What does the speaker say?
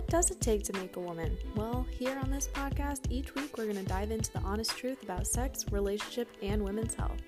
what does it take to make a woman? Well, here on this podcast, each week we're going to dive into the honest truth about sex, relationship, and women's health.